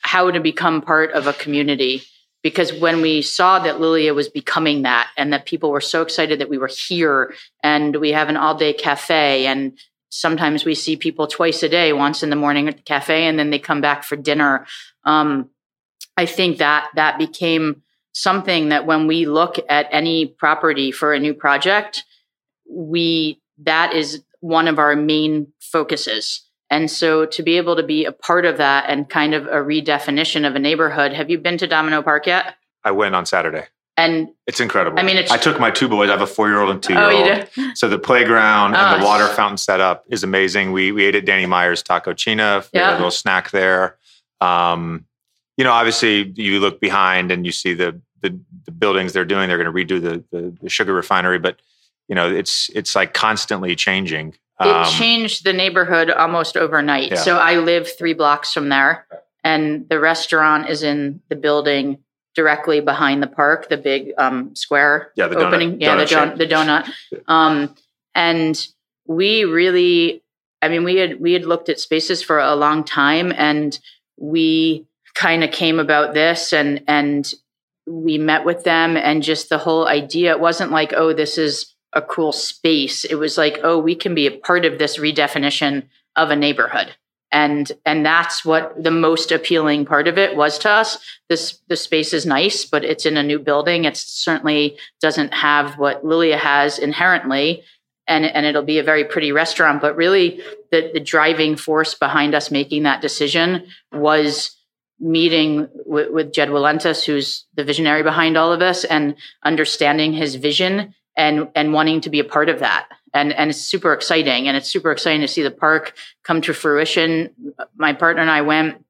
how to become part of a community. Because when we saw that Lilia was becoming that, and that people were so excited that we were here, and we have an all day cafe, and sometimes we see people twice a day, once in the morning at the cafe, and then they come back for dinner. Um, I think that that became something that when we look at any property for a new project, we that is one of our main focuses. And so to be able to be a part of that and kind of a redefinition of a neighborhood. Have you been to Domino Park yet? I went on Saturday. And It's incredible. I mean, it's- I took my two boys. I have a four year old and two year oh, old. you do? So the playground and Oh. the water fountain setup is amazing. We we ate at Danny Meyer's Tacocina. We had Yeah. a little snack there. Um, you know, obviously, you look behind and you see the the, the buildings they're doing. They're going to redo the, the the sugar refinery, but you know, it's it's like constantly changing. It Um, changed the neighborhood almost overnight. Yeah. So I live three blocks from there, and the restaurant is in the building directly behind the park, the big um, square Yeah, the donut- opening. yeah, the donut shape. don- the donut. Um, and we really, I mean, we had we had looked at spaces for a long time, and we kind of came about this, and and we met with them, and just the whole idea. It wasn't like, oh, this is a cool space. It was like, oh, we can be a part of this redefinition of a neighborhood. And and that's what the most appealing part of it was to us. This the space is nice, but it's in a new building. It certainly doesn't have what Lilia has inherently. And, and it'll be a very pretty restaurant. But really the, the driving force behind us making that decision was meeting with, Jed Walentas, who's the visionary behind all of this, and understanding his vision and and wanting to be a part of that. And and it's super exciting. And it's super exciting to see the park come to fruition. My partner and I went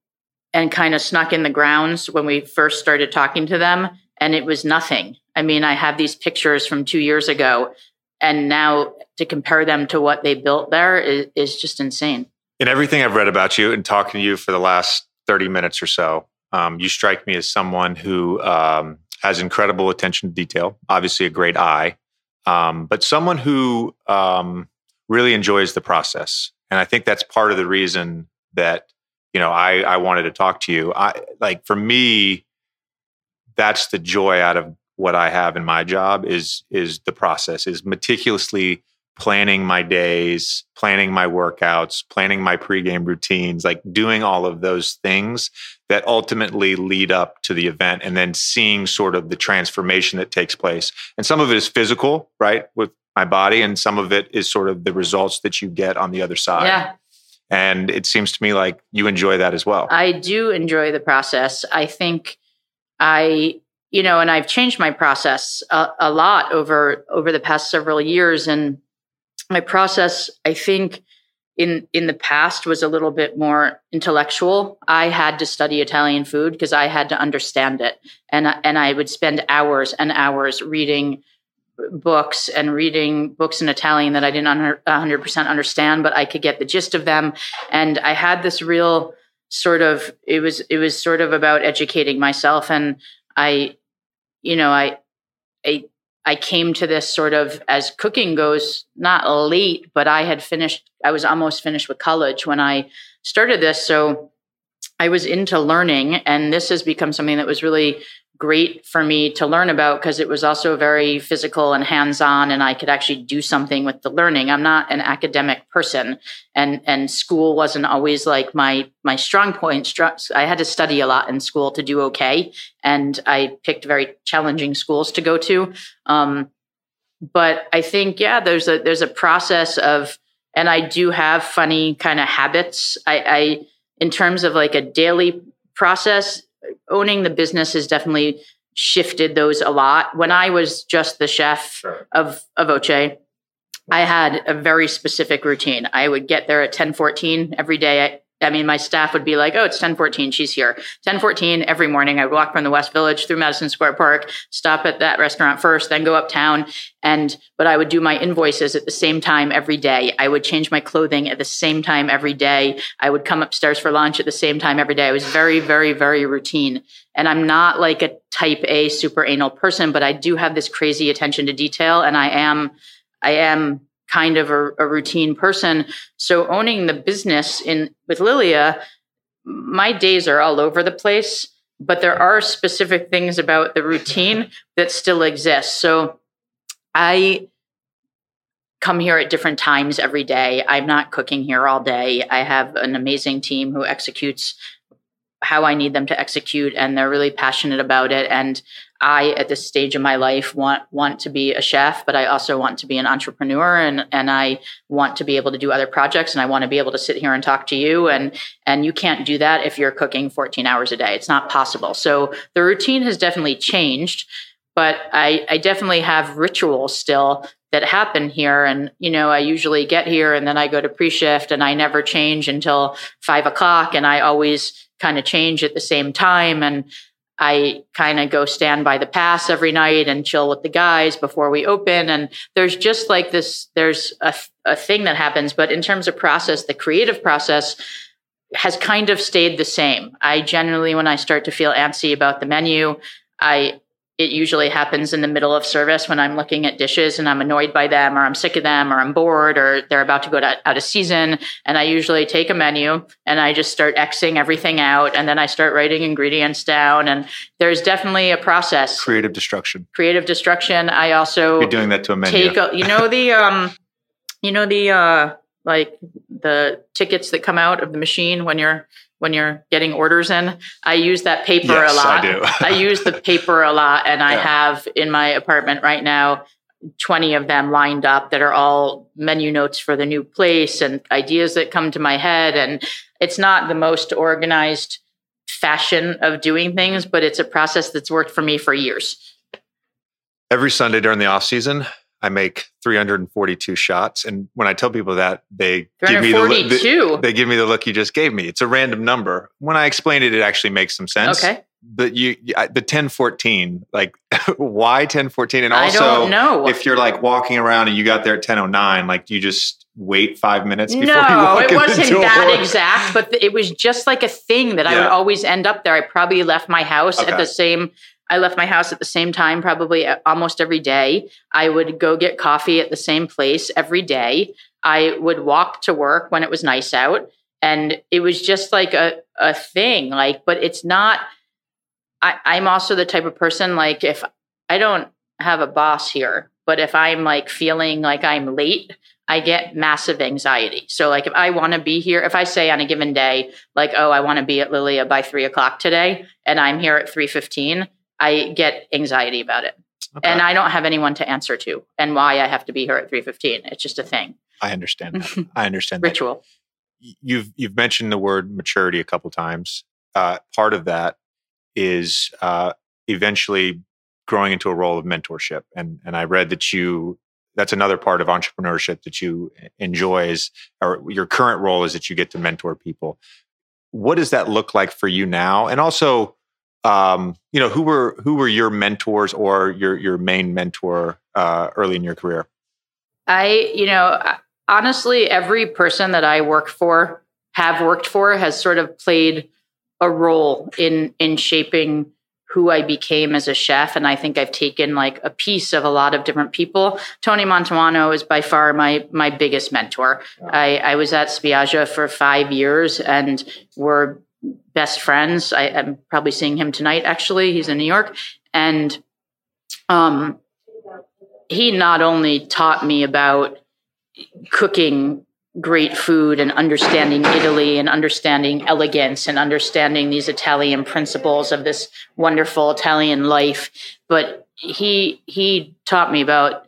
and kind of snuck in the grounds when we first started talking to them, and it was nothing. I mean, I have these pictures from two years ago, and now to compare them to what they built there is, is just insane. in everything I've read about you and talking to you for the last 30 minutes or so, um, you strike me as someone who um, has incredible attention to detail, obviously a great eye, um, but someone who um, really enjoys the process. And I think that's part of the reason that, you know, I, I wanted to talk to you. I like for me, that's the joy out of what I have in my job is is the process, is meticulously planning my days, planning my workouts, planning my pregame routines, like doing all of those things that ultimately lead up to the event and then seeing sort of the transformation that takes place. And some of it is physical, right, with my body, and some of it is sort of the results that you get on the other side. Yeah. And it seems to me like you enjoy that as well. I do enjoy the process. I think I, you know, and I've changed my process a, a lot over over the past several years. And my process, I think, in in the past was a little bit more intellectual. I had to study Italian food because I had to understand it, and and I would spend hours and hours reading books and reading books in Italian that I didn't 100% understand, but I could get the gist of them. And I had this real sort of it was it was sort of about educating myself and I you know I I I came to this sort of as cooking goes not late but I had finished I was almost finished with college when I started this. So I was into learning and this has become something that was really great for me to learn about because it was also very physical and hands-on and I could actually do something with the learning. I'm not an academic person and and school wasn't always like my my strong point. I had to study a lot in school to do okay and I picked very challenging schools to go to. Um, but I think yeah, there's a there's a process of and I do have funny kind of habits. I, I in terms of like a daily process owning the business has definitely shifted those a lot. When I was just the chef Sure. of of A Voce, I had a very specific routine. I would get there at 10:14 every day. I mean, my staff would be like, "Oh, it's ten fourteen. She's here." Ten fourteen every morning. I walk from the West Village through Madison Square Park, stop at that restaurant first, then go uptown. And but I would do my invoices at the same time every day. I would change my clothing at the same time every day. I would come upstairs for lunch at the same time every day. I was very, very, very routine. And I'm not like a type A super anal person, but I do have this crazy attention to detail, and I am, I am kind of a, a routine person. So owning the business in with Lilia, my days are all over the place, but there are specific things about the routine that still exist. So I come here at different times every day. I'm not cooking here all day. I have an amazing team who executes how I need them to execute and they're really passionate about it and I at this stage of my life want want to be a chef but I also want to be an entrepreneur and and I want to be able to do other projects and I want to be able to sit here and talk to you and and you can't do that if you're cooking 14 hours a day it's not possible so the routine has definitely changed but I I definitely have rituals still that happen here and you know i usually get here and then i go to pre-shift and i never change until five o'clock and i always kind of change at the same time. And I kind of go stand by the pass every night and chill with the guys before we open. And there's just like this, there's a, a thing that happens. But in terms of process, the creative process has kind of stayed the same. I generally, when I start to feel antsy about the menu, I it usually happens in the middle of service when I'm looking at dishes and I'm annoyed by them or I'm sick of them or I'm bored or they're about to go to, out of season. And I usually take a menu and I just start Xing everything out and then I start writing ingredients down. And there's definitely a process. Creative destruction. Creative destruction. I also You're doing that to a menu. Take a, you know the um you know the uh like the tickets that come out of the machine when you're when you're getting orders in. I use that paper yes, a lot. I do. I use the paper a lot, and I have in my apartment right now 20 of them lined up that are all menu notes for the new place and ideas that come to my head. And it's not the most organized fashion of doing things, but it's a process that's worked for me for years. Every Sunday during the off season, I make 342 shots. And when I tell people that, they give me the, the, they give me the look you just gave me. It's a random number. When I explain it, it actually makes some sense. Okay. But you, the 1014, like why 1014? And also, if you're like walking around and you got there at 1009, like you just wait five minutes before no, you walk it wasn't that exact, but it was just like a thing that yeah. I would always end up there. I probably left my house okay. at the same I left my house at the same time, probably uh, almost every day. I would go get coffee at the same place every day. I would walk to work when it was nice out. And it was just like a, a thing. Like, but it's not, I, I'm also the type of person, like, if I don't have a boss here, but if I'm like feeling like I'm late, I get massive anxiety. So, like, if I want to be here, if I say on a given day, like, oh, I want to be at Lilia by three o'clock today, and I'm here at three fifteen, I get anxiety about it. Okay. And I don't have anyone to answer to and why I have to be here at 315. It's just a thing. I understand that. I understand Ritual. You've you've mentioned the word maturity a couple times. Uh, part of that is uh, eventually growing into a role of mentorship. And and I read that you that's another part of entrepreneurship that you enjoy is or your current role is that you get to mentor people. What does that look like for you now? And also um, you know, who were who were your mentors or your your main mentor uh, early in your career? I, you know, honestly, every person that I work for, have worked for, has sort of played a role in in shaping who I became as a chef. And I think I've taken like a piece of a lot of different people. Tony Mantuano is by far my my biggest mentor. I, I was at Spiaggia for five years and we're best friends. I, am probably seeing him tonight. Actually, he's in New York, and um, he not only taught me about cooking great food and understanding Italy and understanding elegance and understanding these Italian principles of this wonderful Italian life, but he he taught me about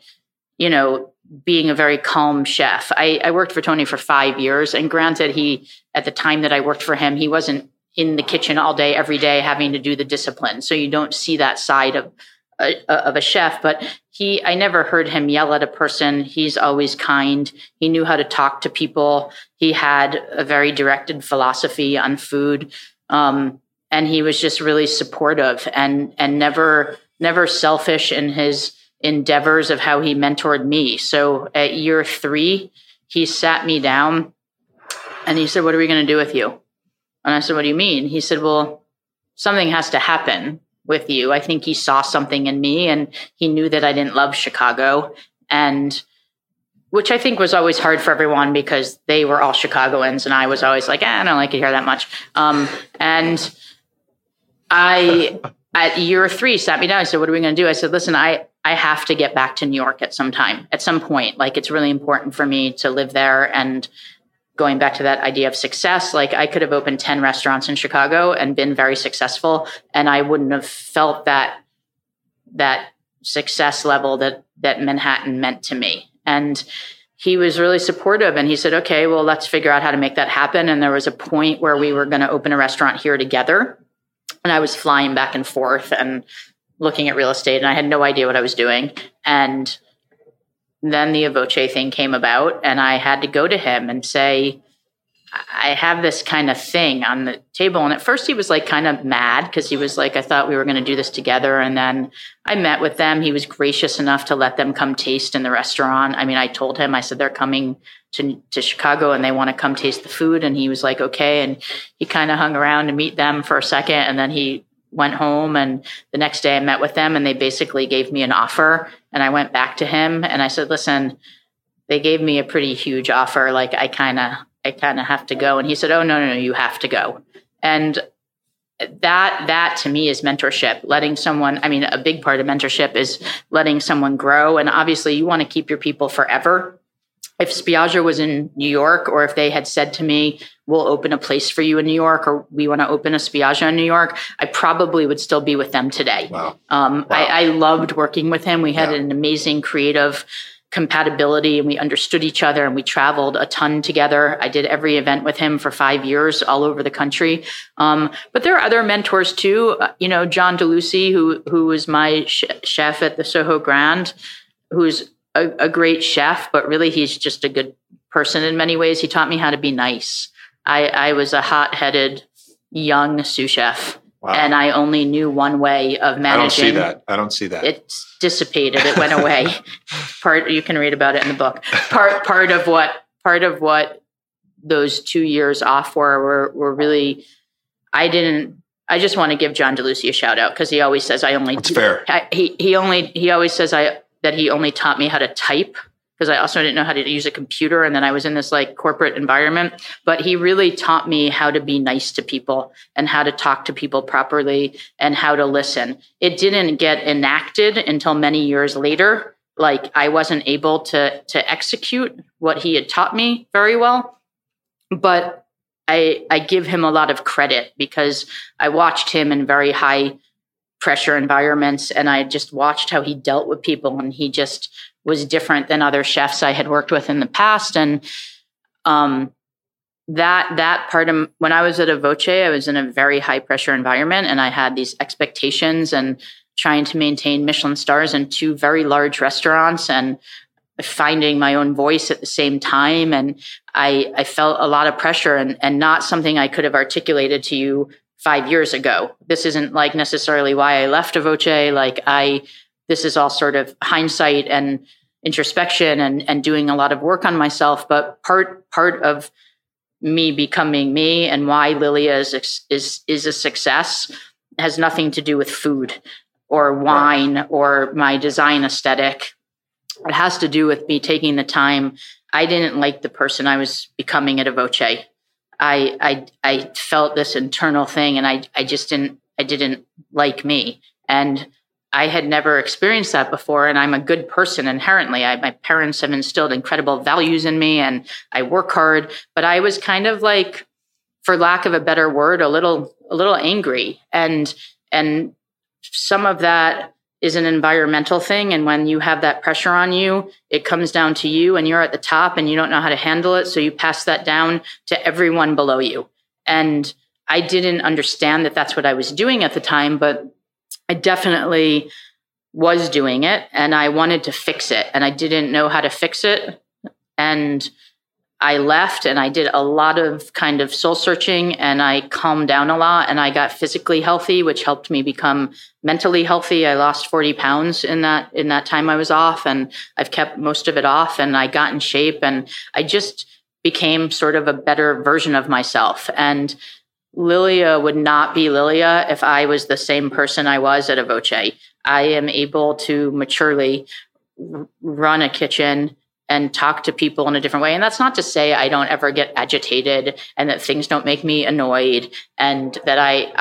you know being a very calm chef. I, I worked for Tony for five years, and granted, he at the time that I worked for him, he wasn't in the kitchen all day, every day, having to do the discipline. So you don't see that side of a, of a chef, but he I never heard him yell at a person. He's always kind. He knew how to talk to people. He had a very directed philosophy on food, um, and he was just really supportive and and never never selfish in his endeavors of how he mentored me. So at year three, he sat me down and he said, "What are we going to do with you?" And I said, "What do you mean?" He said, "Well." Something has to happen with you. I think he saw something in me and he knew that I didn't love Chicago and which I think was always hard for everyone because they were all Chicagoans and I was always like, eh, I don't like it here that much. Um, and I, at year three, sat me down. I said, what are we going to do? I said, listen, I, I have to get back to New York at some time, at some point. Like it's really important for me to live there and going back to that idea of success, like I could have opened 10 restaurants in Chicago and been very successful and I wouldn't have felt that that success level that that Manhattan meant to me. And he was really supportive and he said, "Okay, well, let's figure out how to make that happen." And there was a point where we were going to open a restaurant here together. And I was flying back and forth and looking at real estate and I had no idea what I was doing. And then the A Voce thing came about, and I had to go to him and say, I have this kind of thing on the table. And at first, he was like kind of mad because he was like, I thought we were going to do this together. And then I met with them. He was gracious enough to let them come taste in the restaurant. I mean, I told him, I said, they're coming to, to Chicago and they want to come taste the food. And he was like, okay. And he kind of hung around to meet them for a second. And then he went home and the next day I met with them and they basically gave me an offer and I went back to him and I said, "Listen, they gave me a pretty huge offer like I kind of I kind of have to go." And he said, "Oh, no, no, no, you have to go." And that that to me is mentorship letting someone i mean a big part of mentorship is letting someone grow and obviously you want to keep your people forever if Spiaggia was in New York, or if they had said to me, "We'll open a place for you in New York," or "We want to open a Spiaggia in New York," I probably would still be with them today. Wow. Um, wow. I, I, loved working with him. We had yeah. an amazing creative compatibility, and we understood each other, and we traveled a ton together. I did every event with him for five years, all over the country. Um, but there are other mentors too. Uh, you know, John DeLucie, who who was my sh- chef at the Soho Grand, who's a, a great chef, but really he's just a good person in many ways. He taught me how to be nice. I, I was a hot headed young sous chef. Wow. And I only knew one way of managing. I don't see that. I don't see that. It dissipated. It went away. part you can read about it in the book. Part part of what part of what those two years off were were, were really. I didn't. I just want to give John DeLucie a shout out because he always says I only. That's fair. I, he he only he always says I that he only taught me how to type because I also didn't know how to use a computer. And then I was in this like corporate environment. But he really taught me how to be nice to people and how to talk to people properly and how to listen. It didn't get enacted until many years later. Like I wasn't able to to execute what he had taught me very well. But I I give him a lot of credit because I watched him in very high pressure environments and I just watched how he dealt with people and he just was different than other chefs I had worked with in the past and um, that that part of when I was at A Voce I was in a very high pressure environment and I had these expectations and trying to maintain Michelin stars in two very large restaurants and finding my own voice at the same time and I, I felt a lot of pressure and, and not something I could have articulated to you five years ago. This isn't like necessarily why I left A Voce. Like I, this is all sort of hindsight and introspection and, and doing a lot of work on myself. But part, part of me becoming me and why Lilia is, is, is a success has nothing to do with food or wine right. or my design aesthetic. It has to do with me taking the time. I didn't like the person I was becoming at A Voce. I I I felt this internal thing, and I I just didn't I didn't like me, and I had never experienced that before. And I'm a good person inherently. I, my parents have instilled incredible values in me, and I work hard. But I was kind of like, for lack of a better word, a little a little angry, and and some of that is an environmental thing. And when you have that pressure on you, it comes down to you and you're at the top and you don't know how to handle it. So you pass that down to everyone below you. And I didn't understand that that's what I was doing at the time, but I definitely was doing it and I wanted to fix it and I didn't know how to fix it. And I left and I did a lot of kind of soul searching and I calmed down a lot and I got physically healthy, which helped me become mentally healthy. I lost 40 pounds in that in that time I was off and I've kept most of it off and I got in shape and I just became sort of a better version of myself. And Lilia would not be Lilia if I was the same person I was at A Voce. I am able to maturely run a kitchen and talk to people in a different way. And that's not to say I don't ever get agitated and that things don't make me annoyed and that I